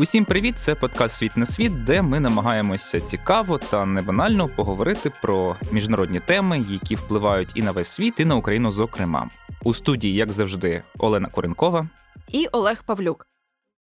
Усім привіт! Це подкаст Світ на світ, де ми намагаємося цікаво та небанально поговорити про міжнародні теми, які впливають і на весь світ, і на Україну. Зокрема, у студії, як завжди, Олена Коренкова і Олег Павлюк.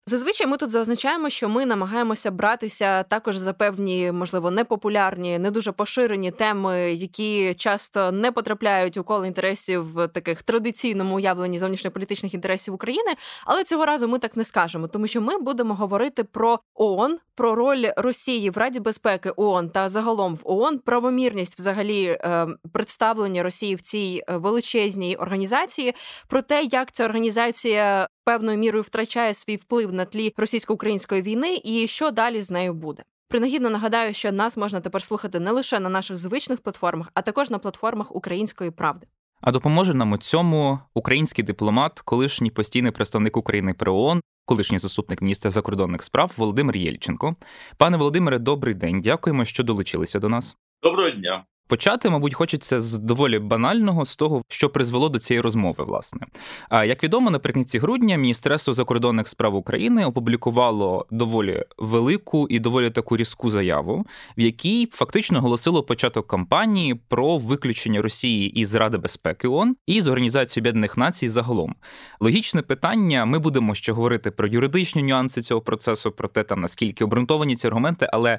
Зазвичай ми тут зазначаємо, що ми намагаємося братися також за певні, можливо, непопулярні, не дуже поширені теми, які часто не потрапляють у коло інтересів в таких традиційному уявленні зовнішньополітичних інтересів України. Але цього разу ми так не скажемо, тому що ми будемо говорити про ООН, про роль Росії в Раді безпеки ООН та загалом в ООН, правомірність взагалі е, представлення Росії в цій е, величезній організації, про те, як ця організація певною мірою втрачає свій вплив на тлі російсько-української війни, і що далі з нею буде. Принагідно нагадаю, що нас можна тепер слухати не лише на наших звичних платформах, а також на платформах Української правди. А допоможе нам у цьому український дипломат, колишній постійний представник України при ООН, колишній заступник міністра закордонних справ Володимир Єльченко. Пане Володимире, добрий день. Дякуємо, що долучилися до нас. Доброго дня. Почати, мабуть, хочеться з доволі банального з того, що призвело до цієї розмови. Власне, як відомо, наприкінці грудня Міністерство закордонних справ України опублікувало доволі велику і доволі таку різку заяву, в якій фактично оголосило початок кампанії про виключення Росії із Ради безпеки ООН і з Організації Об'єднаних Націй загалом. Логічне питання: ми будемо ще говорити про юридичні нюанси цього процесу, про те, там наскільки обґрунтовані ці аргументи, але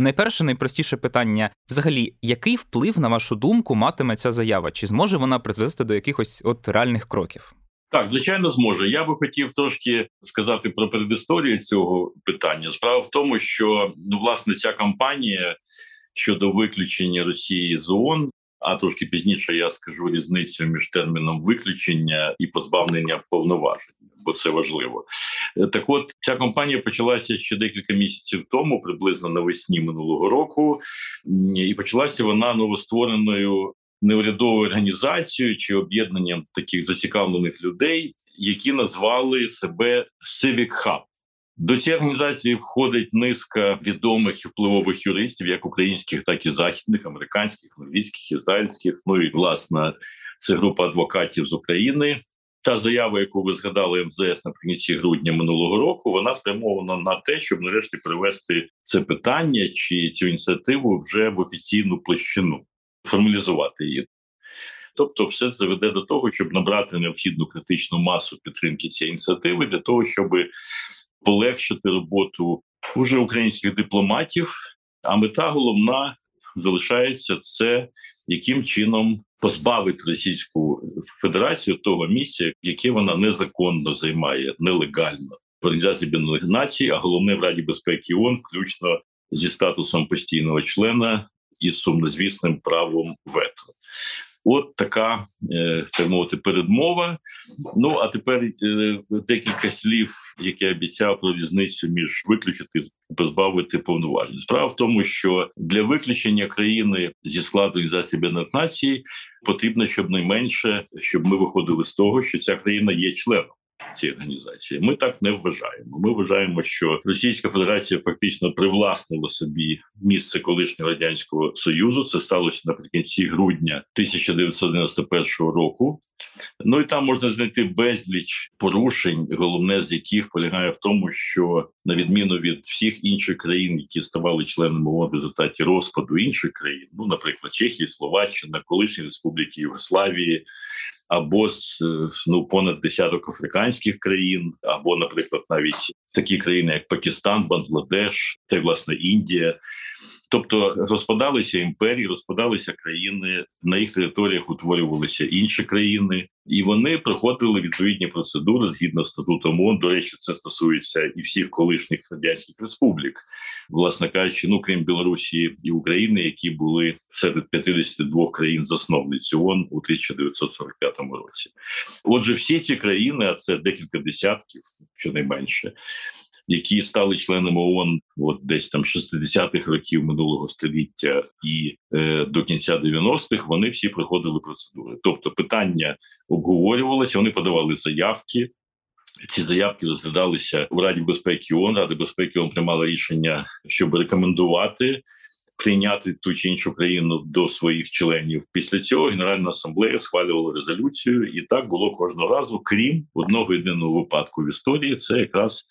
Найперше, найпростіше питання: взагалі, який вплив, на вашу думку, матиме ця заява? Чи зможе вона призвести до якихось от реальних кроків? Так, звичайно, зможе. Я би хотів трошки сказати про предісторію цього питання. Справа в тому, що ну, власне ця кампанія щодо виключення Росії з ООН, а трошки пізніше я скажу різницю між терміном виключення і позбавлення повноважень бо це важливо. Е, так, от ця кампанія почалася ще декілька місяців тому, приблизно навесні минулого року, і почалася вона новоствореною. Неурядовою організацією чи об'єднанням таких зацікавлених людей, які назвали себе Civic Hub. До цієї організації входить низка відомих і впливових юристів, як українських, так і західних, американських, англійських, ізраїльських. Ну і власне це група адвокатів з України, та заява, яку ви згадали МЗС наприкінці грудня минулого року, вона спрямована на те, щоб нарешті привести це питання чи цю ініціативу вже в офіційну площину, формалізувати її. Тобто, все це веде до того, щоб набрати необхідну критичну масу підтримки цієї ініціативи для того, щоб полегшити роботу уже українських дипломатів. А мета головна залишається це яким чином позбавити Російську Федерацію того місця, яке вона незаконно займає нелегально в Організації Об'єднаних Націй, а головне в Раді безпеки ООН, включно зі статусом постійного члена і сумнозвісним правом вето. От така е, так мовити передмова. Ну а тепер е, декілька слів, які я обіцяв про різницю між виключити позбавити повноважень. Справа в тому, що для виключення країни зі складу організації Об'єднаних Націй потрібно, щоб найменше щоб ми виходили з того, що ця країна є членом цієї організації. Ми так не вважаємо. Ми вважаємо, що Російська Федерація фактично привласнила собі місце колишнього радянського союзу. Це сталося наприкінці грудня 1991 року. Ну і там можна знайти безліч порушень, головне з яких полягає в тому, що на відміну від всіх інших країн, які ставали членами ООН в результаті розпаду інших країн, ну наприклад, Чехії, Словаччина, колишні республіки Югославії або з ну понад десяток африканських країн, або, наприклад, навіть такі країни, як Пакистан, Бангладеш, та власне Індія. Тобто розпадалися імперії, розпадалися країни на їх територіях утворювалися інші країни, і вони проходили відповідні процедури згідно з статутом ООН. До речі, це стосується і всіх колишніх радянських республік, власне кажучи, ну крім Білорусі і України, які були серед 52 країн засновниць ООН у 1945 році. Отже, всі ці країни, а це декілька десятків, щонайменше, які стали членами ООН от десь там 60-х років минулого століття і е, до кінця 90-х, вони всі проходили процедури. Тобто, питання обговорювалося, вони подавали заявки. Ці заявки розглядалися в Раді безпеки ООН. Ради безпеки ООН приймала рішення, щоб рекомендувати. Прийняти ту чи іншу країну до своїх членів після цього Генеральна асамблея схвалювала резолюцію, і так було кожного разу, крім одного єдиного випадку в історії. Це якраз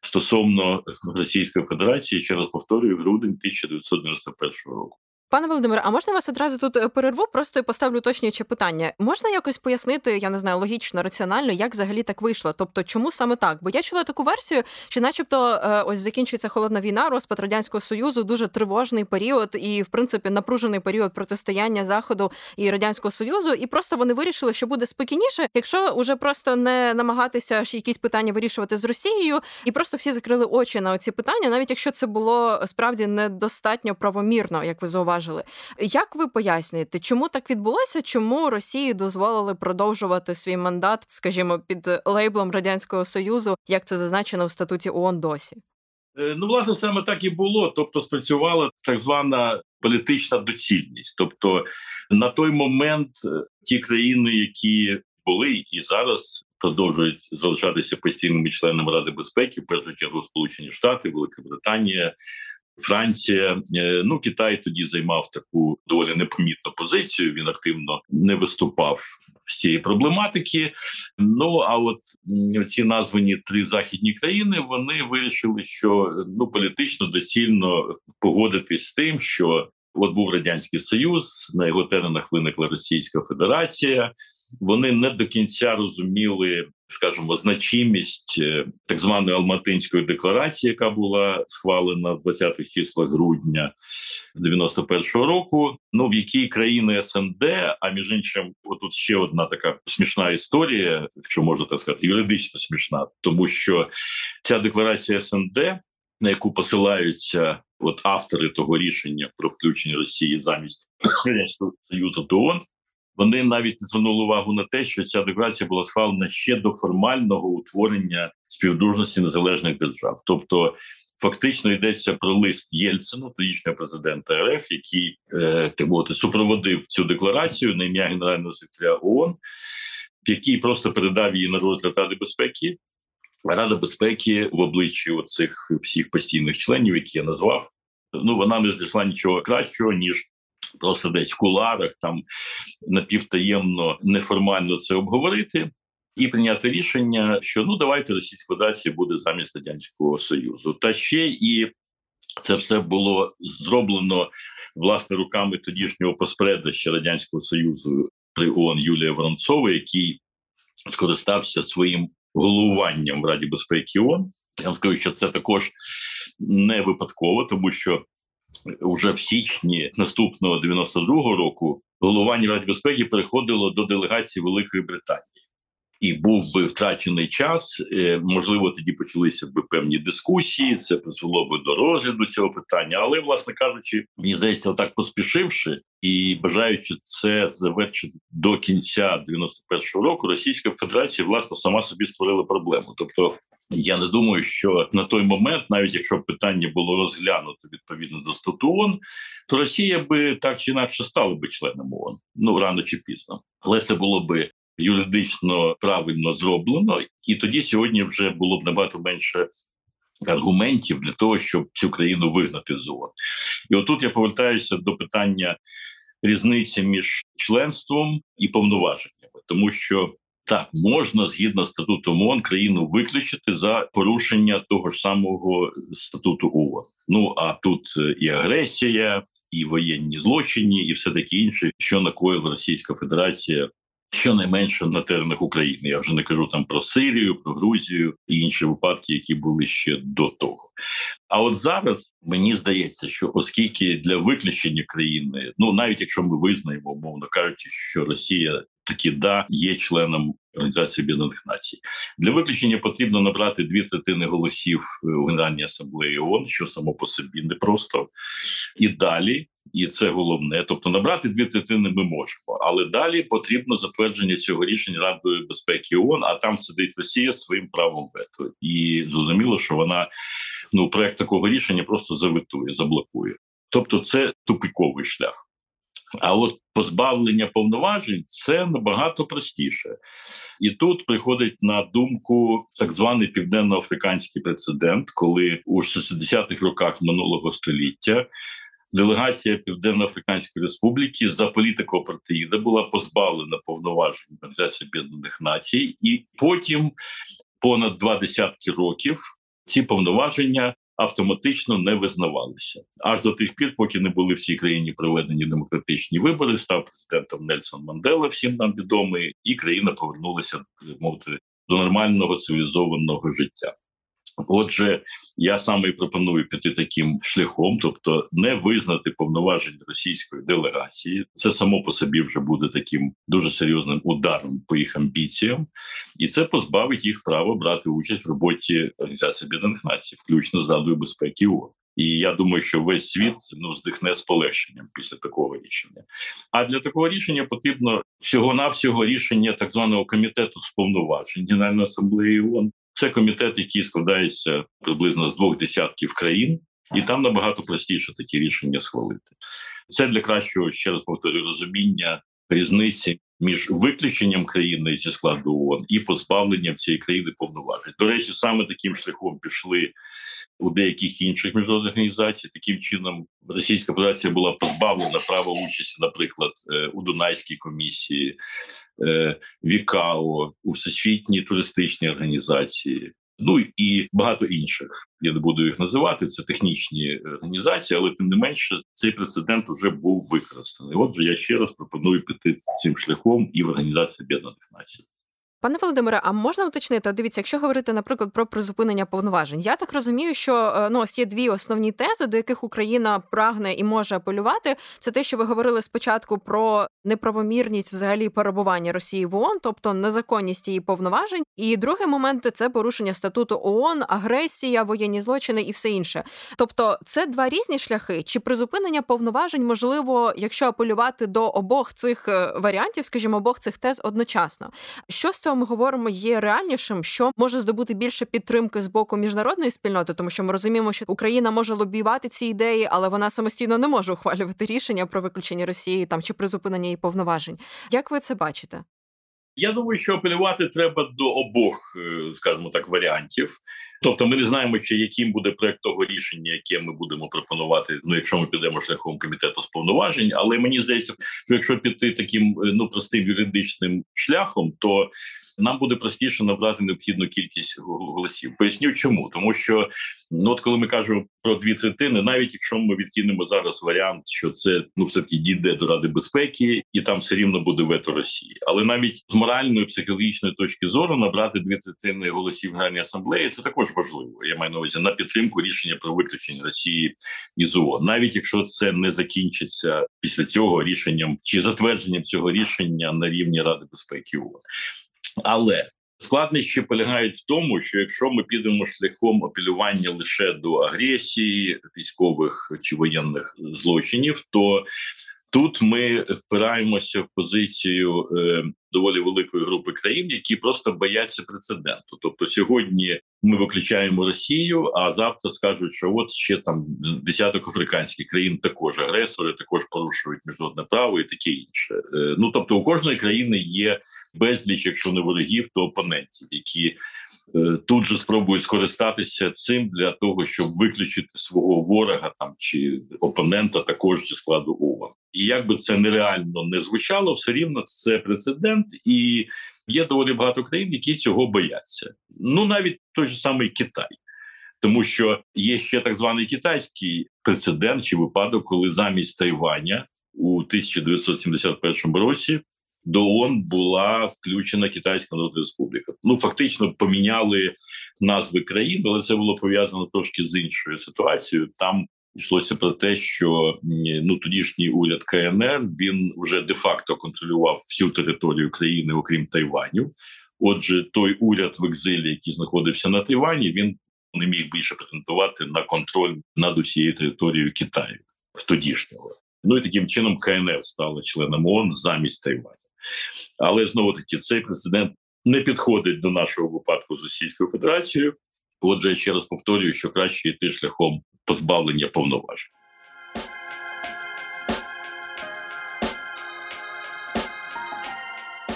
стосовно Російської Федерації, ще раз повторюю, грудень 1991 року. Пане Володимире, а можна вас одразу тут е, перерву? Просто поставлю уточнююче питання. Можна якось пояснити, я не знаю, логічно, раціонально, як взагалі так вийшло? Тобто, чому саме так? Бо я чула таку версію, що, начебто, е, ось закінчується холодна війна, розпад радянського союзу, дуже тривожний період і, в принципі, напружений період протистояння заходу і радянського союзу. І просто вони вирішили, що буде спокійніше, якщо уже просто не намагатися ж якісь питання вирішувати з Росією, і просто всі закрили очі на ці питання, навіть якщо це було справді недостатньо правомірно, як ви зауважили зауважили. Як ви пояснюєте, чому так відбулося? Чому Росії дозволили продовжувати свій мандат, скажімо, під лейблом радянського союзу, як це зазначено в статуті ООН досі? Е, ну, власне, саме так і було. Тобто, спрацювала так звана політична доцільність. Тобто, на той момент е, ті країни, які були і зараз продовжують залишатися постійними членами Ради безпеки, першу чергу Сполучені Штати, Велика Британія, Франція, е, ну Китай тоді займав таку доволі непомітну позицію. Він активно не виступав з цієї проблематики. Ну а от ці названі три західні країни вони вирішили, що ну політично доцільно погодитись з тим, що от був радянський союз, на його теренах виникла Російська Федерація вони не до кінця розуміли, скажімо, значимість е, так званої Алматинської декларації, яка була схвалена в 20-х числах грудня 91-го року. Ну в якій країни СНД, а між іншим, отут ще одна така смішна історія, якщо можна так сказати, юридично смішна, тому що ця декларація СНД, на яку посилаються от автори того рішення про включення Росії замість Союзу до ООН, вони навіть не звернули увагу на те, що ця декларація була схвалена ще до формального утворення співдружності незалежних держав, тобто. Фактично йдеться про лист Єльцину, тодішнього президента РФ, який е, мовити, супроводив цю декларацію на ім'я генерального секретаря ООН, який просто передав її на розгляд Ради безпеки. Рада безпеки в обличчі оцих всіх постійних членів, які я назвав, ну вона не знайшла нічого кращого ніж просто десь в куларах, там напівтаємно, неформально це обговорити. І прийняти рішення, що ну давайте Російська Федерація буде замість радянського союзу. Та ще і це все було зроблено власне руками тодішнього посередища радянського союзу при ООН Юлія Воронцова, який скористався своїм головуванням в Раді безпеки ООН. Я вам скажу, що це також не випадково, тому що уже в січні наступного 92-го року головування Ради безпеки переходило до делегації Великої Британії. І був би втрачений час, е, можливо, тоді почалися б певні дискусії. Це призвело би до розгляду цього питання. Але, власне кажучи, мені здається, отак поспішивши і бажаючи це завершити до кінця 91-го року, Російська Федерація власне сама собі створила проблему. Тобто я не думаю, що на той момент, навіть якщо питання було розглянуто відповідно до стату ООН, то Росія би так чи інакше стала би членом ООН, ну рано чи пізно, але це було би юридично правильно зроблено, і тоді сьогодні вже було б набагато менше. Аргументів для того, щоб цю країну вигнати з ООН. і отут я повертаюся до питання різниці між членством і повноваженнями, тому що так можна згідно статуту ООН країну виключити за порушення того ж самого статуту ООН. Ну а тут е, і агресія, і воєнні злочини, і все таке інше, що накоїла Російська Федерація. Щонайменше на теренах України я вже не кажу там про Сирію, про Грузію і інші випадки, які були ще до того. А от зараз мені здається, що оскільки для виключення країни, ну навіть якщо ми визнаємо, умовно кажучи, що Росія таки да є членом Організації Об'єднаних Націй. Для виключення потрібно набрати дві третини голосів у Генеральній асамблеї ООН, що само по собі непросто. І далі, і це головне. Тобто, набрати дві третини ми можемо, але далі потрібно затвердження цього рішення Радою безпеки ООН, а там сидить Росія своїм правом вето. І зрозуміло, що вона ну проект такого рішення просто завитує, заблокує. Тобто, це тупиковий шлях. А от позбавлення повноважень це набагато простіше, і тут приходить на думку так званий південноафриканський прецедент, коли у 60-х роках минулого століття делегація Південно-Африканської Республіки за політику апартеїда була позбавлена повноважень Організації Об'єднаних Націй, і потім понад два десятки років ці повноваження автоматично не визнавалися аж до тих пір, поки не були в цій країні проведені демократичні вибори. Став президентом Нельсон Мандела, всім нам відомий, і країна повернулася мовити до нормального цивілізованого життя. Отже, я саме і пропоную піти таким шляхом, тобто не визнати повноважень російської делегації. Це само по собі вже буде таким дуже серйозним ударом по їх амбіціям, і це позбавить їх права брати участь в роботі Організації Об'єднаних Націй, включно з Радою безпеки ООН. І я думаю, що весь світ ну здихне з полегшенням після такого рішення. А для такого рішення потрібно всього навсього рішення так званого комітету з повноважень Генеральної асамблеї ООН. Це комітет, який складається приблизно з двох десятків країн, і там набагато простіше такі рішення схвалити. Це для кращого ще раз повторю розуміння різниці між виключенням країни зі складу ООН і позбавленням цієї країни повноважень. До речі, саме таким шляхом пішли у деяких інших міжнародних організацій. Таким чином, Російська Федерація була позбавлена права участі, наприклад, е, у Дунайській комісії, е, Вікао, у всесвітній туристичній організації. Ну і багато інших. Я не буду їх називати. Це технічні організації, але тим не менше цей прецедент вже був використаний. Отже, я ще раз пропоную піти цим шляхом і в організації Об'єднаних Націй. Пане Володимире, а можна уточнити? Дивіться, якщо говорити, наприклад, про призупинення повноважень, я так розумію, що е, ну ось є дві основні тези, до яких Україна прагне і може апелювати. Це те, що ви говорили спочатку про неправомірність взагалі перебування Росії в ООН, тобто незаконність її повноважень. І другий момент це порушення статуту ООН, агресія, воєнні злочини і все інше. Тобто, це два різні шляхи. Чи призупинення повноважень можливо, якщо апелювати до обох цих е, варіантів, скажімо, обох цих тез одночасно? Що з цього ми говоримо є реальнішим, що може здобути більше підтримки з боку міжнародної спільноти, тому що ми розуміємо, що Україна може лобіювати ці ідеї, але вона самостійно не може ухвалювати рішення про виключення Росії там чи призупинення її повноважень. Як ви це бачите? Я думаю, що апелювати треба до обох, е, скажімо так, варіантів. Тобто, ми не знаємо, чи яким буде проект того рішення, яке ми будемо пропонувати. Ну, якщо ми підемо шляхом комітету з повноважень, але мені здається, що якщо піти таким е, ну простим юридичним шляхом, то нам буде простіше набрати необхідну кількість голосів. Поясню, чому тому, що ну от коли ми кажемо про дві третини, навіть якщо ми відкинемо зараз варіант, що це ну все таки дійде до ради безпеки, і там все рівно буде вето Росії, але навіть з моральної психологічної точки зору набрати дві третини голосів Генеральної асамблеї це також важливо. Я маю на увазі на підтримку рішення про виключення Росії із ООН. навіть якщо це не закінчиться після цього рішенням чи затвердженням цього рішення на рівні Ради безпеки ООН. Але складнощі полягають в тому, що якщо ми підемо шляхом апелювання лише до агресії, військових чи воєнних злочинів, то Тут ми впираємося в позицію е, доволі великої групи країн, які просто бояться прецеденту. Тобто, сьогодні ми виключаємо Росію, а завтра скажуть, що от ще там десяток африканських країн також агресори, також порушують міжнародне право і таке інше. Е, ну тобто, у кожної країни є безліч, якщо не ворогів, то опонентів, які тут же спробують скористатися цим для того, щоб виключити свого ворога там чи опонента також зі складу ООН. І як би це нереально не звучало, все рівно це прецедент, і є доволі багато країн, які цього бояться. Ну навіть той же самий Китай. Тому що є ще так званий китайський прецедент чи випадок, коли замість Тайваня у 1971 році до ООН була включена Китайська Народна Республіка. Ну фактично поміняли назви країн, але це було пов'язано трошки з іншою ситуацією. Там йшлося про те, що ну тодішній уряд КНР він вже де-факто контролював всю територію країни, окрім Тайваню. Отже, той уряд в екзилі, який знаходився на Тайвані, він не міг більше претендувати на контроль над усією територією Китаю тодішнього. Ну і таким чином КНР стала членом ООН замість Тайваня. Але знову таки цей прецедент не підходить до нашого випадку з Російською Федерацією. Отже, я ще раз повторюю, що краще йти шляхом позбавлення повноважень.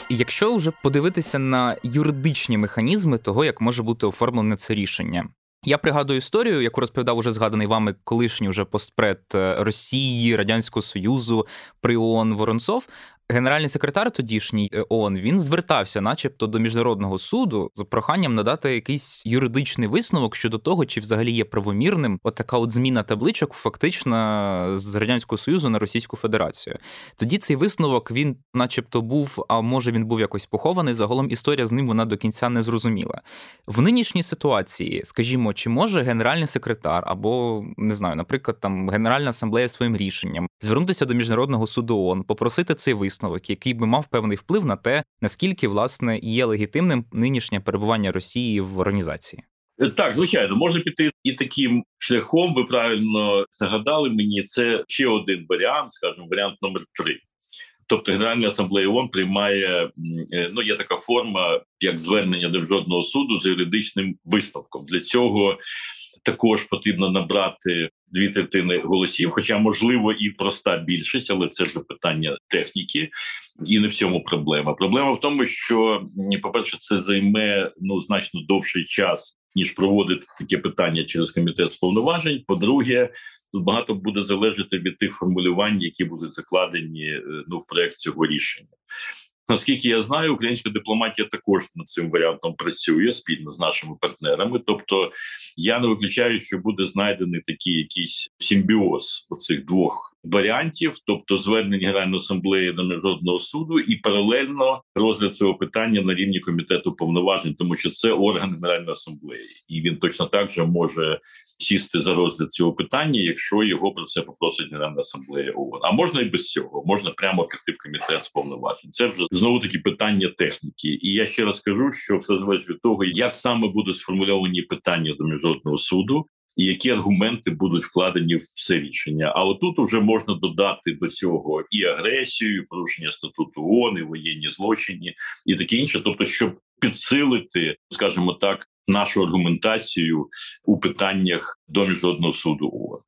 Якщо вже подивитися на юридичні механізми того, як може бути оформлене це рішення, я пригадую історію, яку розповідав уже згаданий вами колишній вже постпред е, Росії, Радянського Союзу при ООН Воронцов. Генеральний секретар тодішній е, ООН, він звертався, начебто, до міжнародного суду з проханням надати якийсь юридичний висновок щодо того, чи взагалі є правомірним от така от зміна табличок, фактично з радянського союзу на Російську Федерацію. Тоді цей висновок він, начебто, був, а може він був якось похований. Загалом історія з ним вона до кінця не зрозуміла. В нинішній ситуації, скажімо, чи може генеральний секретар або не знаю, наприклад, там Генеральна асамблея своїм рішенням звернутися до міжнародного суду ООН, попросити цей висновок, який би мав певний вплив на те, наскільки власне є легітимним нинішнє перебування Росії в організації. Е, так, звичайно, можна піти і таким шляхом. Ви правильно нагадали мені. Це ще один варіант, скажімо, варіант номер три. Тобто Генеральна асамблея ООН приймає е, ну є така форма, як звернення до жодного суду з юридичним висновком. Для цього також потрібно набрати дві третини голосів, хоча можливо і проста більшість, але це вже питання техніки, і не в цьому проблема. Проблема в тому, що по перше, це займе ну значно довший час ніж проводити таке питання через комітет з повноважень. По-друге, тут багато буде залежати від тих формулювань, які будуть закладені е, ну в проект цього рішення. Наскільки я знаю, українська дипломатія також над цим варіантом працює спільно з нашими партнерами. Тобто, я не виключаю, що буде знайдений такий якийсь симбіоз оцих двох варіантів, тобто звернення Генеральної асамблеї до міжнародного суду, і паралельно розгляд цього питання на рівні комітету повноважень, тому що це орган Генеральної асамблеї, і він точно так же може сісти за розгляд цього питання, якщо його про це попросить Генеральна асамблея ООН. А можна і без цього, можна прямо піти в комітет з повноважень. Це вже знову таки питання техніки. І я ще раз кажу, що все залежить від того, як саме будуть сформульовані питання до міжнародного суду. І які аргументи будуть вкладені в це рішення? А отут вже можна додати до цього і агресію, і порушення статуту ООН, і воєнні злочини, і таке інше, тобто, щоб підсилити, скажімо так, нашу аргументацію у питаннях до міжнародного суду ООН.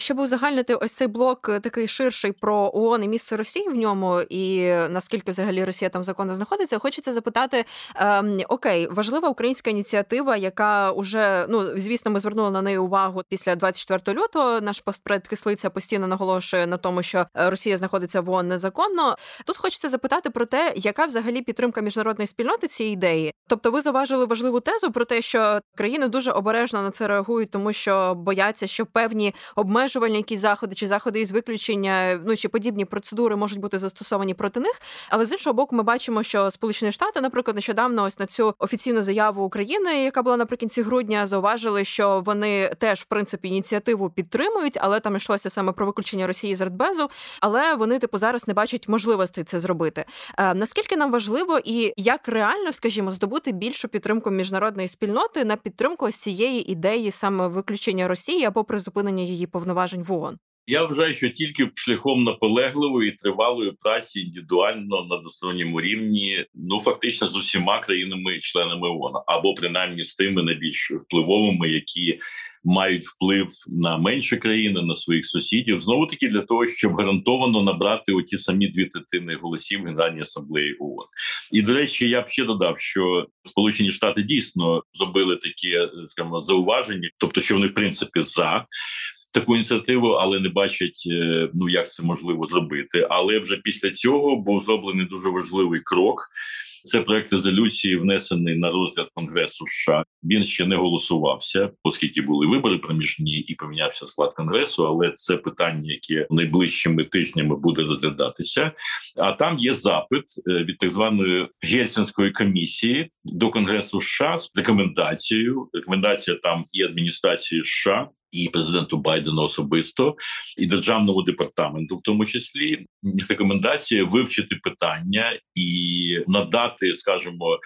Щоб узагальнити ось цей блок е, такий ширший про ООН і місце Росії в ньому, і наскільки взагалі Росія там законно знаходиться, хочеться запитати: ем, окей, важлива українська ініціатива, яка уже ну звісно, ми звернули на неї увагу після 24 лютого. Наш постпред кислиця постійно наголошує на тому, що Росія знаходиться в ООН незаконно. Тут хочеться запитати про те, яка взагалі підтримка міжнародної спільноти цієї ідеї. Тобто, ви заважили важливу тезу про те, що країни дуже обережно на це реагують, тому що бояться, що певні обмеження обмежувальні якісь заходи чи заходи із виключення, ну чи подібні процедури можуть бути застосовані проти них. Але з іншого боку, ми бачимо, що Сполучені Штати, наприклад, нещодавно ось на цю офіційну заяву України, яка була наприкінці грудня, зауважили, що вони теж в принципі ініціативу підтримують, але там йшлося саме про виключення Росії з Радбезу. Але вони, типу, зараз не бачать можливості це зробити. Е, наскільки нам важливо і як реально, скажімо, здобути більшу підтримку міжнародної спільноти на підтримку ось цієї ідеї саме виключення Росії або призупинення її повноважень? Повноважень в ООН? Я вважаю, що тільки шляхом наполегливої і тривалої праці індивідуально на двосторонньому рівні, ну фактично з усіма країнами-членами ООН, або принаймні з тими найбільш впливовими, які мають вплив на менші країни, на своїх сусідів, знову таки для того, щоб гарантовано набрати оті самі дві третини голосів в Генеральній асамблеї ООН. І до речі, я б ще додав, що Сполучені Штати дійсно зробили такі скажімо, зауваження, тобто, що вони в принципі за таку ініціативу, але не бачать е, ну як це можливо зробити. Але вже після цього був зроблений дуже важливий крок. Це проект резолюції, внесений на розгляд Конгресу. США. він ще не голосувався, оскільки були вибори проміжні і помінявся склад конгресу. Але це питання, яке найближчими тижнями буде розглядатися. А там є запит е, від так званої гельсінської комісії до конгресу США з рекомендацією. Рекомендація там і адміністрації США і президенту Байдену особисто, і державному департаменту, в тому числі рекомендація вивчити питання і надати, скажімо,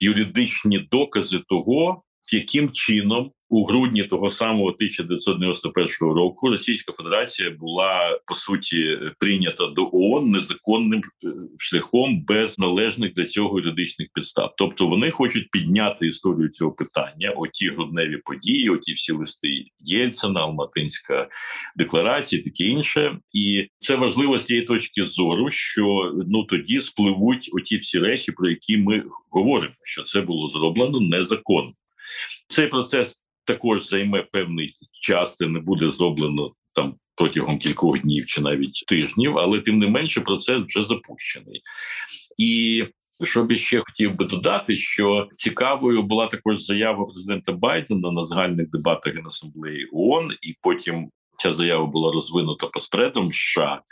юридичні докази того, яким чином у грудні того самого 1991 року Російська Федерація була по суті прийнята до ООН незаконним е, шляхом без належних для цього юридичних підстав. Тобто вони хочуть підняти історію цього питання. Оті грудневі події, оті всі листи Єльцина, Алматинська декларація, таке інше, і це важливо з цієї точки зору, що ну тоді спливуть оті всі речі, про які ми говоримо, що це було зроблено незаконно. Цей процес також займе певний час, це не буде зроблено там протягом кількох днів чи навіть тижнів, але тим не менше процес вже запущений. І що б ще хотів би додати, що цікавою була також заява президента Байдена на загальних дебатах Генасамблеї ООН, і потім ця заява була розвинута постпредом США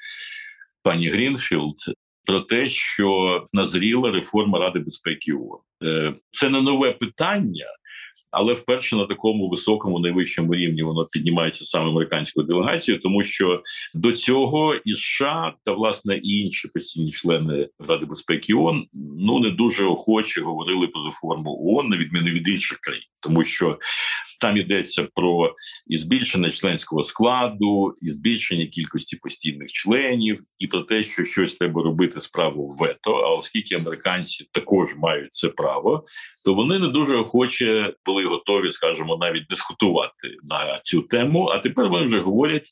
пані Грінфілд. Про те, що назріла реформа Ради безпеки ООН. Е, це не нове питання, але вперше на такому високому найвищому рівні воно піднімається саме американською делегацією, тому що до цього і США та власне і інші постійні члени Ради безпеки ООН ну не дуже охоче говорили про реформу ООН, на відміну від інших країн, тому що там йдеться про і збільшення членського складу, і збільшення кількості постійних членів, і про те, що щось треба робити справу вето. А оскільки американці також мають це право, то вони не дуже охоче були готові, скажімо, навіть дискутувати на цю тему. А тепер вони вже говорять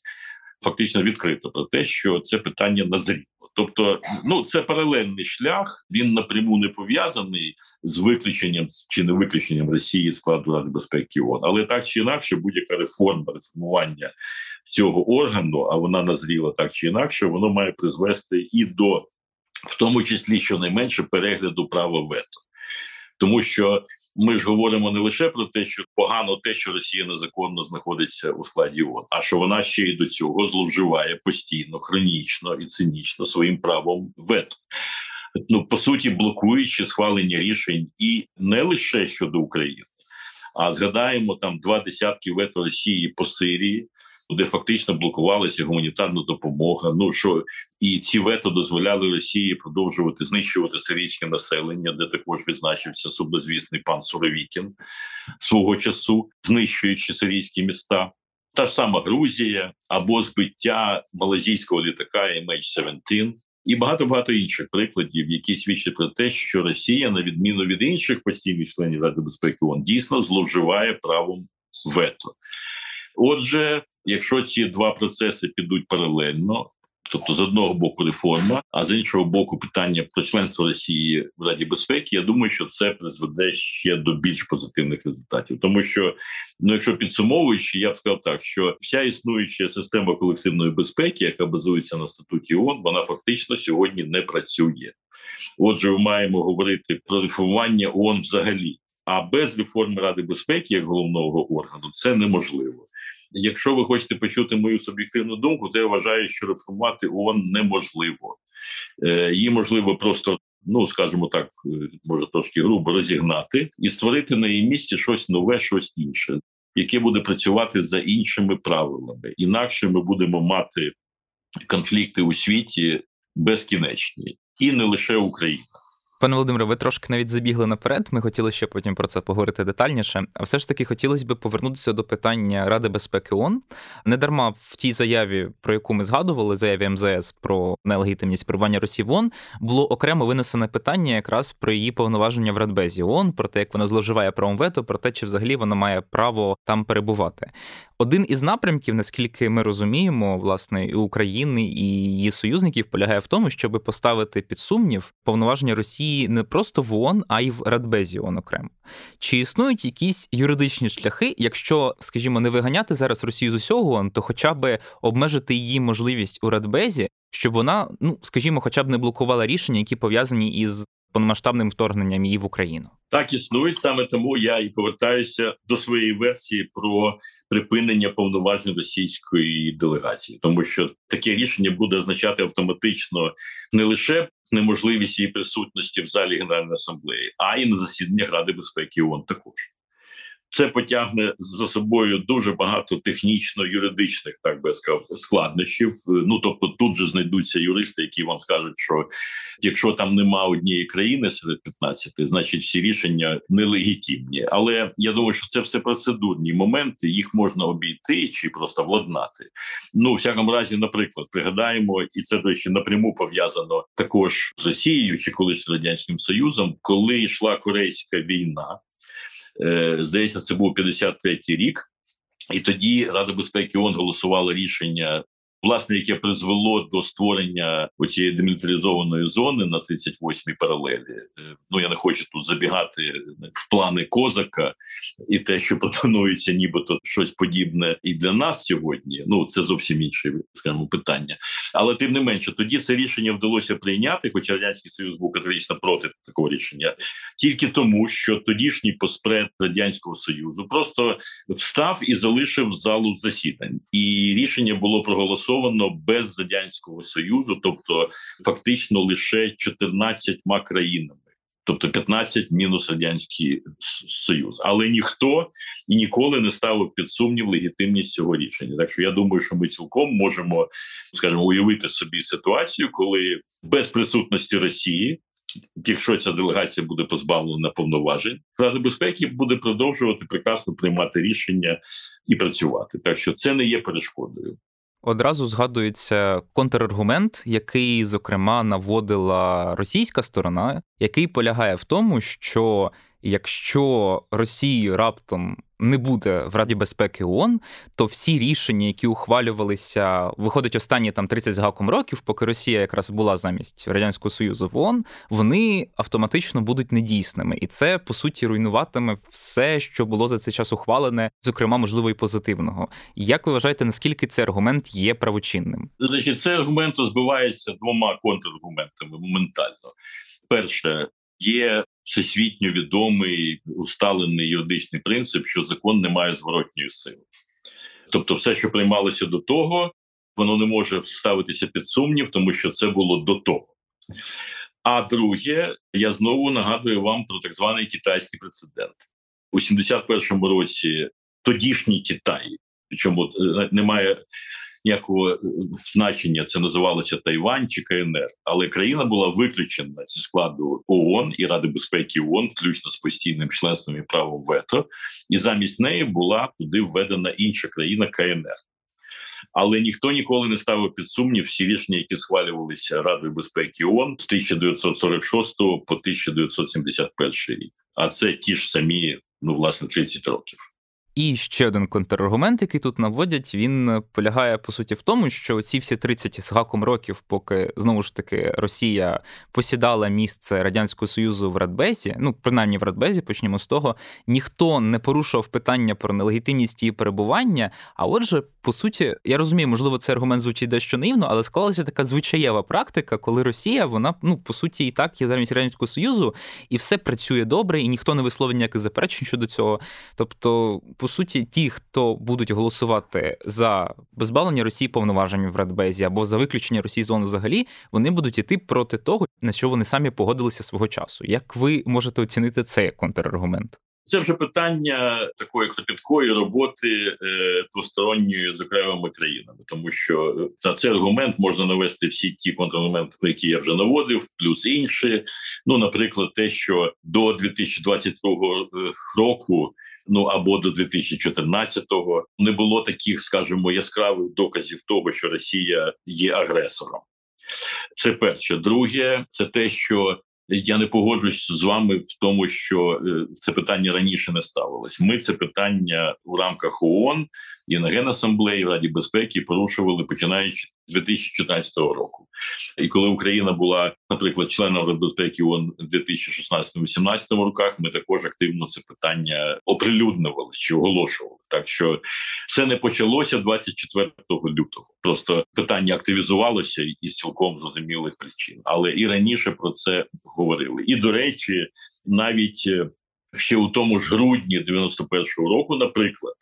фактично відкрито про те, що це питання назріло. Тобто, ну це паралельний шлях. Він напряму не пов'язаний з виключенням чи не виключенням Росії складу Ради безпеки ООН. але так чи інакше, будь-яка реформа реформування цього органу, а вона назріла так чи інакше, воно має призвести і до, в тому числі, щонайменше перегляду права вето, тому що ми ж говоримо не лише про те, що погано те, що Росія незаконно знаходиться у складі ООН, а що вона ще й до цього зловживає постійно, хронічно і цинічно своїм правом вето. Ну по суті, блокуючи схвалення рішень і не лише щодо України, а згадаємо там два десятки вето Росії по Сирії де фактично блокувалася гуманітарна допомога. Ну що і ці вето дозволяли Росії продовжувати знищувати сирійське населення, де також відзначився субозвісний пан Суровікін свого часу, знищуючи сирійські міста. Та ж сама Грузія або збиття малазійського літака MH17 і багато багато інших прикладів, які свідчать про те, що Росія, на відміну від інших постійних членів Ради безпеки ООН, дійсно зловживає правом вето. Отже, якщо ці два процеси підуть паралельно, тобто з одного боку реформа, а з іншого боку, питання про членство Росії в Раді безпеки, я думаю, що це призведе ще до більш позитивних результатів, тому що ну, якщо підсумовуючи, я б сказав так, що вся існуюча система колективної безпеки, яка базується на статуті ООН, вона фактично сьогодні не працює. Отже, ми маємо говорити про реформування ООН взагалі. А без реформи Ради безпеки як головного органу це неможливо. Якщо ви хочете почути мою суб'єктивну думку, то я вважаю, що реформувати ООН неможливо. Е, її можливо просто. Ну, скажімо так, е, може трошки грубо розігнати і створити на її місці щось нове, щось інше, яке буде працювати за іншими правилами. Інакше ми будемо мати конфлікти у світі безкінечні, і не лише Україна. Пане Володимире, ви трошки навіть забігли наперед. Ми хотіли ще потім про це поговорити детальніше. А все ж таки хотілося б повернутися до питання Ради безпеки ООН. Не дарма в тій заяві, про яку ми згадували, заяві МЗС про нелегітимність перебування Росії в ООН, було окремо винесене питання якраз про її повноваження в Радбезі ООН, про те, як вона зловживає правом вето, про те, чи взагалі вона має право там перебувати. Один із напрямків, наскільки ми розуміємо, власне, і України і її союзників полягає в тому, щоб поставити під сумнів повноваження Росії не просто в ООН, а й в Радбезі ООН окремо. Чи існують якісь юридичні шляхи, якщо, скажімо, не виганяти зараз Росію з усього ООН, то хоча б обмежити її можливість у Радбезі, щоб вона, ну скажімо, хоча б не блокувала рішення, які пов'язані із повномасштабним вторгненням її в Україну? Так існують саме тому я і повертаюся до своєї версії про припинення повноважень російської делегації, тому що таке рішення буде означати автоматично не лише неможливість її присутності в залі Генеральної асамблеї, а й на засіданнях Ради безпеки ООН також. Це потягне за собою дуже багато технічно-юридичних, так би сказав, складнощів. Ну тобто, тут же знайдуться юристи, які вам скажуть, що якщо там нема однієї країни серед 15, значить всі рішення нелегітимні. Але я думаю, що це все процедурні моменти, їх можна обійти чи просто владнати. Ну, всякому разі, наприклад, пригадаємо, і це до речі, напряму пов'язано також з Росією чи колись радянським Союзом, коли йшла корейська війна. Е, здається, це був 53-й рік, і тоді Рада безпеки ООН голосувала рішення власне, яке призвело до створення цієї демілітаризованої зони на 38-й паралелі. Е, ну я не хочу тут забігати в плани козака і те, що пропонується, нібито щось подібне і для нас сьогодні. Ну це зовсім інше скажімо, питання. Але тим не менше, тоді це рішення вдалося прийняти, хоча радянський союз був категорично проти такого рішення, тільки тому, що тодішній поспред радянського союзу просто встав і залишив залу засідань, і рішення було проголосовано без радянського союзу, тобто фактично лише 14 країнами. Тобто 15 мінус радянський союз, але ніхто і ніколи не ставив під сумнів легітимність цього рішення. Так що я думаю, що ми цілком можемо скажімо, уявити собі ситуацію, коли без присутності Росії якщо ця делегація буде позбавлена повноважень, Рада безпеки буде продовжувати прекрасно приймати рішення і працювати. Так що це не є перешкодою. Одразу згадується контраргумент, який зокрема наводила російська сторона, який полягає в тому, що якщо Росію раптом не буде в Раді безпеки ООН, то всі рішення, які ухвалювалися, виходить останні там 30 з гаком років, поки Росія якраз була замість радянського союзу в ООН, вони автоматично будуть недійсними, і це по суті руйнуватиме все, що було за цей час ухвалене, зокрема, можливо, і позитивного. Як ви вважаєте, наскільки цей аргумент є правочинним? Значить, цей аргумент збивається двома контраргументами моментально. Перше, є всесвітньо відомий усталений юридичний принцип, що закон не має зворотньої сили. Тобто, все, що приймалося до того, воно не може ставитися під сумнів, тому що це було до того. А друге, я знову нагадую вам про так званий китайський прецедент у 71-му році. Тодішній Китай, причому е, немає ніякого е, значення це називалося Тайвань чи КНР, але країна була виключена зі складу ООН і Ради безпеки ООН, включно з постійним членством і правом вето, і замість неї була туди введена інша країна КНР. Але ніхто ніколи не ставив під сумнів всі рішення, які схвалювалися Радою безпеки ООН з 1946 по 1971 рік. А це ті ж самі, ну власне, 30 років. І ще один контраргумент, який тут наводять, він полягає по суті в тому, що ці всі 30 з гаком років, поки знову ж таки Росія посідала місце радянського союзу в Радбезі, ну принаймні в Радбезі, почнімо з того, ніхто не порушував питання про нелегітимність її перебування. А отже, по суті, я розумію, можливо, цей аргумент звучить дещо наївно, але склалася така звичаєва практика, коли Росія, вона ну по суті і так є замість радянського союзу, і все працює добре, і ніхто не висловить ніяких заперечень щодо цього. Тобто, по суті, ті, хто будуть голосувати за позбавлення Росії повноважень в Радбезі або за виключення Росії зону взагалі, вони будуть іти проти того, на що вони самі погодилися свого часу. Як ви можете оцінити цей контраргумент? Це вже питання такої кропіткої роботи е, двосторонньої з окремими країнами, тому що на цей аргумент можна навести всі ті контраргументи, які я вже наводив, плюс інші. Ну, наприклад, те, що до 2022 року ну або до 2014-го не було таких, скажімо, яскравих доказів того, що Росія є агресором. Це перше. Друге, це те, що я не погоджусь з вами в тому, що е, це питання раніше не ставилось. Ми це питання у рамках ООН і на Генасамблеї Раді безпеки порушували починаючи 2014 року. І коли Україна була, наприклад, членом Ради безпеки ООН у 2016-2018 роках, ми також активно це питання оприлюднювали чи оголошували. Так що це не почалося 24 лютого. Просто питання активізувалося із цілком зрозумілих причин, але і раніше про це говорили. І до речі, навіть е, ще у тому ж грудні 91-го року, наприклад,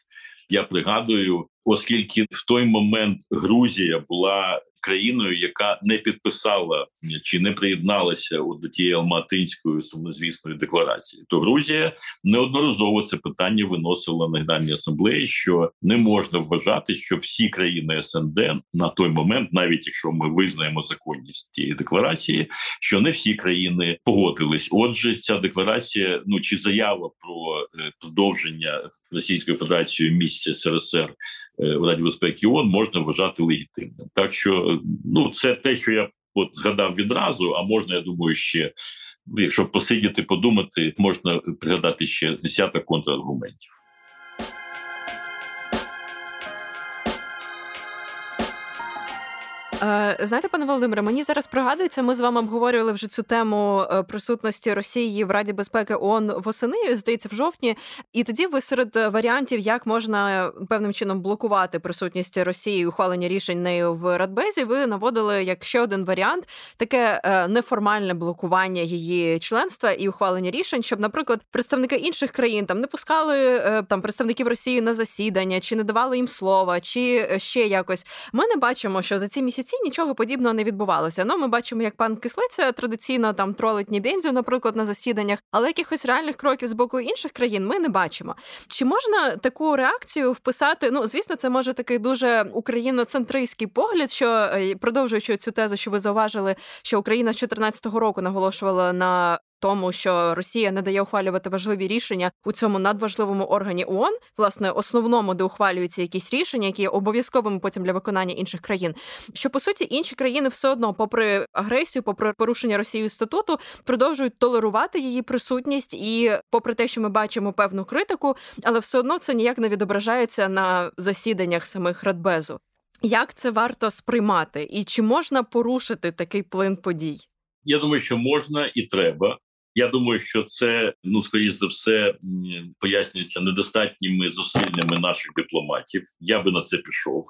я пригадую, оскільки в той момент Грузія була країною, яка не підписала чи не приєдналася до тієї Алматинської сумнозвісної декларації, то Грузія неодноразово це питання виносила на Генеральній асамблеї, що не можна вважати, що всі країни СНД на той момент, навіть якщо ми визнаємо законність тієї декларації, що не всі країни погодились. Отже, ця декларація, ну чи заява про е, продовження Російською Федерацією місця СРСР в Раді безпеки ООН можна вважати легітимним. Так що ну це те, що я от згадав відразу. А можна, я думаю, ще якщо посидіти, подумати, можна пригадати ще десяток контраргументів. Знаєте, пане Володимире, мені зараз пригадується, ми з вами обговорювали вже цю тему е, присутності Росії в Раді безпеки ООН восени, здається, в жовтні. І тоді ви серед варіантів, як можна певним чином блокувати присутність Росії і ухвалення рішень нею в Радбезі, ви наводили як ще один варіант таке е, неформальне блокування її членства і ухвалення рішень, щоб, наприклад, представники інших країн там не пускали там представників Росії на засідання, чи не давали їм слова, чи ще якось. Ми не бачимо, що за ці місяці ці нічого подібного не відбувалося. Ну, ми бачимо, як пан Кислиця традиційно там тролить Нібензю, наприклад, на засіданнях, але якихось реальних кроків з боку інших країн ми не бачимо. Чи можна таку реакцію вписати? Ну, звісно, це може такий дуже україноцентристський погляд, що е, продовжуючи цю тезу, що ви зауважили, що Україна з 2014 року наголошувала на тому, що Росія не дає ухвалювати важливі рішення у цьому надважливому органі ООН, власне, основному, де ухвалюються якісь рішення, які є обов'язковими потім для виконання інших країн. Що по суті інші країни все одно, попри агресію, попри порушення Росією статуту, продовжують толерувати її присутність, і попри те, що ми бачимо певну критику, але все одно це ніяк не відображається на засіданнях самих Радбезу. Як це варто сприймати, і чи можна порушити такий плин подій? Я думаю, що можна і треба. Я думаю, що це ну скоріш за все пояснюється недостатніми зусиллями наших дипломатів. Я би на це пішов,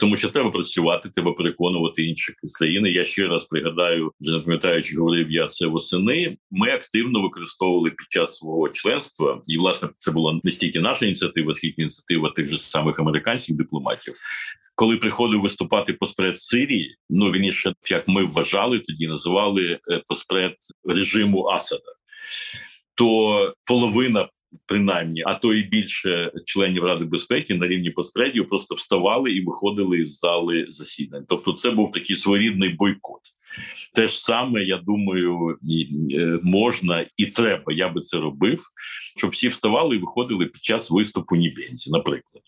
тому що треба працювати, треба переконувати інші країни. Я ще раз пригадаю, вже не пам'ятаю, чи говорив я це восени. Ми активно використовували під час свого членства, і власне це була не стільки наша ініціатива, скільки ініціатива тих же самих американських дипломатів. Коли приходив виступати посперед Сирії, ну він ще як ми вважали, тоді називали е, посперед режиму Асада, то половина. Принаймні, а то і більше членів Ради безпеки на рівні постпредів просто вставали і виходили з зали засідань. Тобто, це був такий своєрідний бойкот. Те ж саме, я думаю, е, можна і треба. Я би це робив, щоб всі вставали і виходили під час виступу Нібенці, наприклад.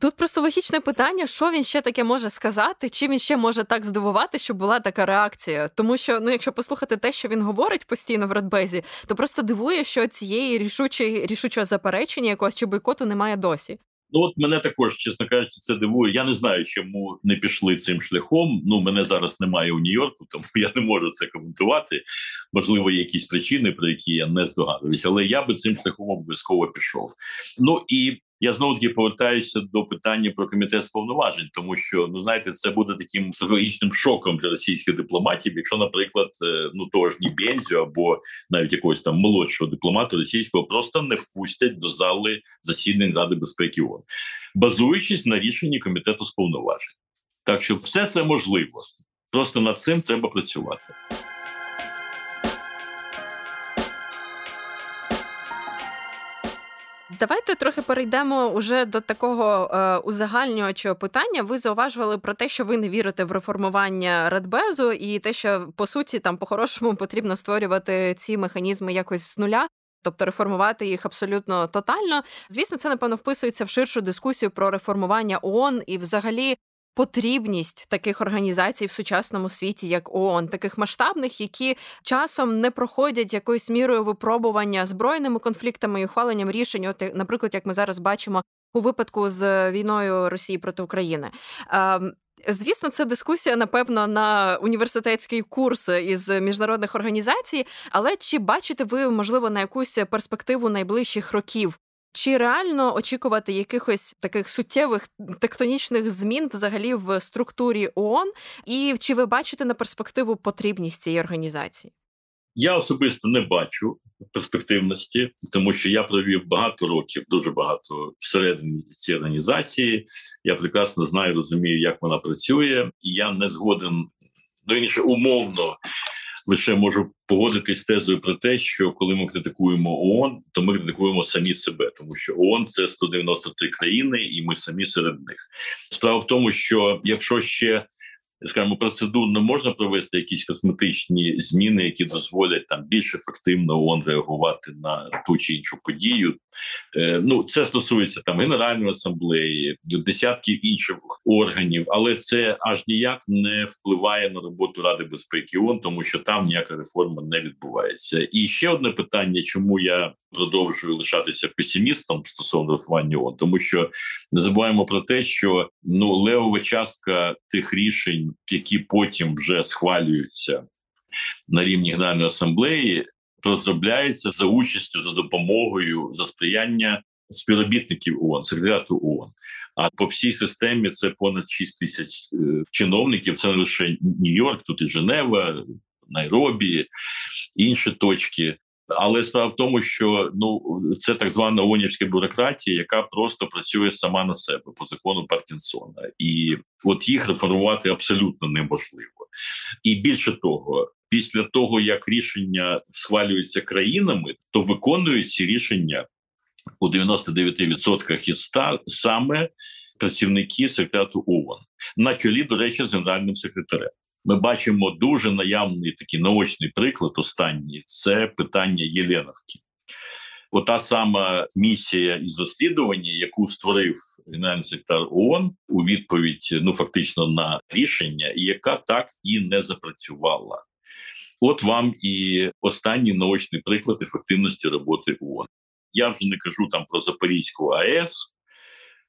Тут просто логічне питання, що він ще таке може сказати, чи він ще може так здивувати, щоб була така реакція. Тому що, ну, якщо послухати те, що він говорить постійно в Радбезі, то просто дивує, що цієї рішучої рішучого заперечення якогось чи бойкоту немає досі. Ну от мене також, чесно кажучи, це дивує. Я не знаю, чому не пішли цим шляхом. Ну мене зараз немає у Нью-Йорку, тому я не можу це коментувати. Можливо, є якісь причини, про які я не здогадуюся, але я би цим шляхом обов'язково пішов. Ну і я знову таки повертаюся до питання про комітет з повноважень, тому що ну знаєте, це буде таким психологічним шоком для російських дипломатів, якщо, наприклад, е, ну того ж Нібензю або навіть якогось там молодшого дипломата російського просто не впустять до зали засідань Ради безпеки ООН, базуючись на рішенні комітету з повноважень. Так що все це можливо, просто над цим треба працювати. Давайте трохи перейдемо уже до такого е, узагальнювачого питання. Ви зауважували про те, що ви не вірите в реформування Радбезу, і те, що по суті там по-хорошому потрібно створювати ці механізми якось з нуля. Тобто реформувати їх абсолютно тотально, звісно, це напевно вписується в ширшу дискусію про реформування ООН і, взагалі, потрібність таких організацій в сучасному світі, як ООН, таких масштабних, які часом не проходять якоюсь мірою випробування збройними конфліктами і ухваленням рішень. От, наприклад, як ми зараз бачимо у випадку з війною Росії проти України. Ем, звісно, це дискусія, напевно, на університетський курс із міжнародних організацій. Але чи бачите ви, можливо, на якусь перспективу найближчих років чи реально очікувати якихось таких суттєвих тектонічних змін взагалі в структурі ООН? І чи ви бачите на перспективу потрібність цієї організації? Я особисто не бачу перспективності, тому що я провів багато років, дуже багато всередині цієї організації. Я прекрасно знаю, розумію, як вона працює, і я не згоден до інше умовно лише можу погодитись з тезою про те, що коли ми критикуємо ООН, то ми критикуємо самі себе, тому що ООН – це 193 країни, і ми самі серед них. Справа в тому, що якщо ще скажімо, процедурно можна провести якісь косметичні зміни, які дозволять там більш ефективно ООН реагувати на ту чи іншу подію. Е, ну це стосується там генеральної асамблеї, десятків інших органів, але це аж ніяк не впливає на роботу Ради безпеки ООН, тому що там ніяка реформа не відбувається. І ще одне питання, чому я продовжую лишатися песимістом стосовно реформування ООН, тому що не забуваємо про те, що ну левова частка тих рішень, які потім вже схвалюються на рівні Генеральної асамблеї, розробляється за участю за допомогою за сприяння співробітників ООН, секретаріату ООН. А по всій системі це понад 6 тисяч е, чиновників. Це не лише Нью-Йорк, тут і Женева, Найробі, інші точки. Але справа в тому, що ну це так звана ООНівська бюрократія, яка просто працює сама на себе по закону Паркінсона, і от їх реформувати абсолютно неможливо. І більше того, після того як рішення схвалюються країнами, то виконують ці рішення у 99% із 100 саме працівники секретаріату ООН на чолі, до речі, з генеральним секретарем. Ми бачимо дуже наявний такий наочний приклад. Останній це питання Єленовки. Ота сама місія із розслідування, яку створив генеральний секретар ООН у відповідь, ну фактично на рішення, яка так і не запрацювала. От вам і останній наочний приклад ефективності роботи ООН. Я вже не кажу там про Запорізьку АЕС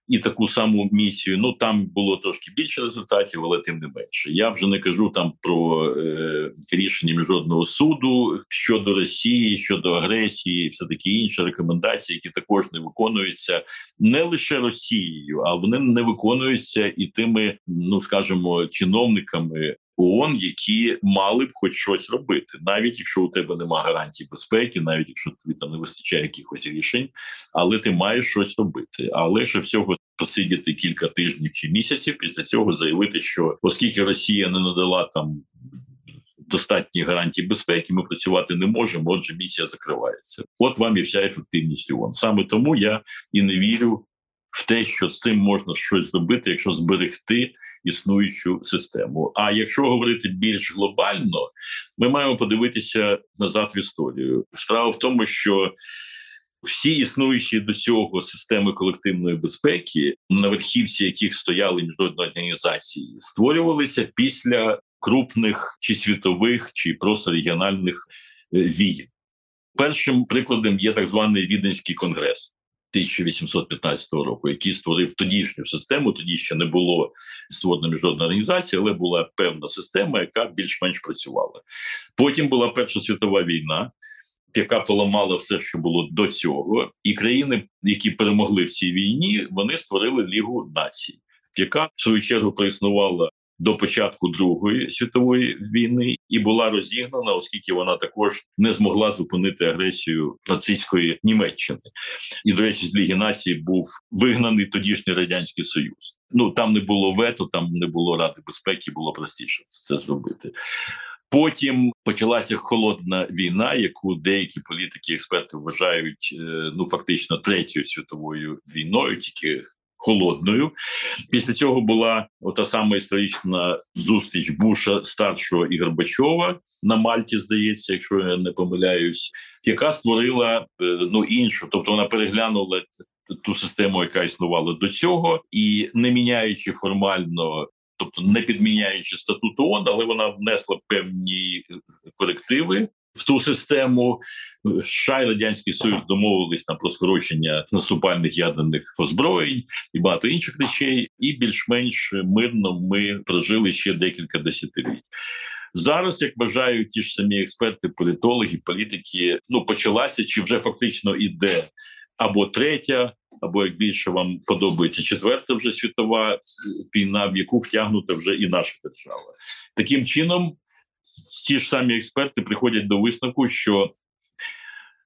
і таку саму місію. Ну там було трошки більше результатів, але тим не менше. Я вже не кажу там про е, рішення міжнародного суду щодо Росії, щодо агресії, і все такі інші рекомендації, які також не виконуються не лише Росією, а вони не виконуються і тими, ну скажімо, чиновниками ООН, які мали б хоч щось робити, навіть якщо у тебе немає гарантій безпеки, навіть якщо тобі там не вистачає якихось рішень, але ти маєш щось робити. Але ще всього посидіти кілька тижнів чи місяців, після цього заявити, що оскільки Росія не надала там. Достатні гарантії безпеки, ми працювати не можемо. Отже, місія закривається. От вам і вся ефективність ООН. Саме тому я і не вірю в те, що з цим можна щось зробити, якщо зберегти існуючу систему. А якщо говорити більш глобально, ми маємо подивитися назад в історію. Справа в тому, що всі існуючі до цього системи колективної безпеки, на верхівці яких стояли міжнародні організації, створювалися після крупних чи світових, чи просто регіональних е, війн. Першим прикладом є так званий Віденський конгрес. 1815 року, який створив тодішню систему. Тоді ще не було створена міжнародна організація, але була певна система, яка більш-менш працювала. Потім була Перша світова війна. Яка поламала все, що було до цього, і країни, які перемогли в цій війні, вони створили Лігу націй, яка в свою чергу проіснувала до початку Другої світової війни і була розігнана, оскільки вона також не змогла зупинити агресію нацистської Німеччини. І до речі, з Ліги націй був вигнаний тодішній радянський союз. Ну там не було вето, там не було ради безпеки, було простіше це зробити. Потім почалася холодна війна, яку деякі політики, експерти вважають е, ну фактично третьою світовою війною, тільки холодною. Після цього була ота сама історична зустріч Буша старшого і Горбачова на Мальті, здається, якщо я не помиляюсь, яка створила е, ну іншу, тобто вона переглянула. Ту систему, яка існувала до цього, і не міняючи формально, тобто не підміняючи статут ООН, але вона внесла певні корективи в ту систему. США і радянський союз домовились там про скорочення наступальних ядерних озброєнь і багато інших речей, і більш-менш мирно ми прожили ще декілька десятиліть. Зараз, як вважають ті ж самі експерти, політологи, політики, ну почалася чи вже фактично іде або третя, або як більше вам подобається четверта вже світова війна, в яку втягнута вже і наша держава. Таким чином ті ж самі експерти приходять до висновку, що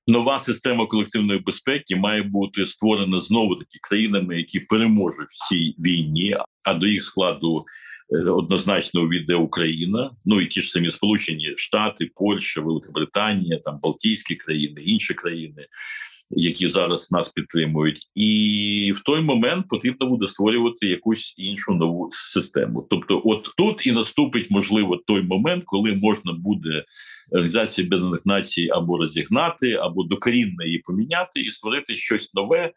нова система колективної безпеки має бути створена знову таки країнами, які переможуть в цій війні, а до їх складу. Е, однозначно увійде Україна, ну і ті ж самі Сполучені Штати, Польща, Велика Британія, там Балтійські країни, інші країни, які зараз нас підтримують, і в той момент потрібно буде створювати якусь іншу нову систему. Тобто, от тут і наступить можливо той момент, коли можна буде організацію Об'єднаних Націй або розігнати, або докорінно її поміняти і створити щось нове.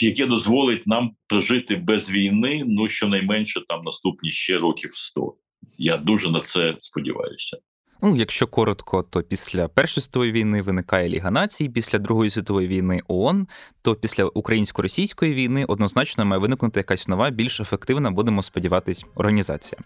Яке дозволить нам прожити без війни, ну щонайменше там наступні ще років 100. Я дуже на це сподіваюся. Ну, якщо коротко, то після Першої світової війни виникає Ліга націй, після Другої світової війни ООН, то після українсько-російської війни однозначно має виникнути якась нова, більш ефективна, будемо сподіватись, організація.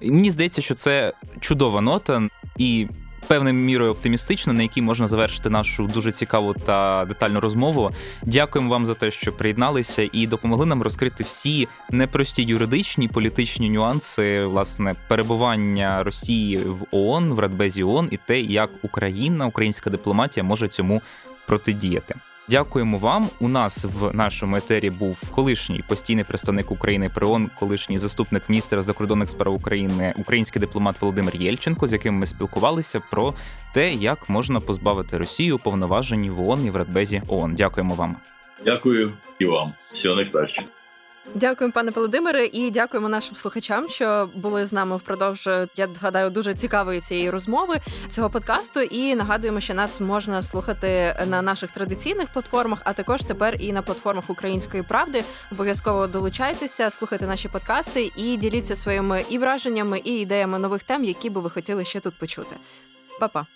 І Мені здається, що це чудова нота і певною мірою оптимістично, на якій можна завершити нашу дуже цікаву та детальну розмову. Дякуємо вам за те, що приєдналися і допомогли нам розкрити всі непрості юридичні політичні нюанси власне перебування Росії в ООН, в Радбезі ООН і те, як Україна, українська дипломатія може цьому протидіяти. Дякуємо вам. У нас в нашому етері був колишній постійний представник України при ООН, колишній заступник міністра закордонних справ України, український дипломат Володимир Єльченко, з яким ми спілкувалися про те, як можна позбавити Росію повноважень в ООН і в Радбезі ООН. Дякуємо вам. Дякую і вам. Всього найкраще. Дякуємо, пане Володимире, і дякуємо нашим слухачам, що були з нами впродовж, я гадаю, дуже цікавої цієї розмови цього подкасту. І нагадуємо, що нас можна слухати на наших традиційних платформах, а також тепер і на платформах Української правди. Обов'язково долучайтеся, слухайте наші подкасти і діліться своїми і враженнями, і ідеями нових тем, які би ви хотіли ще тут почути. Па-па!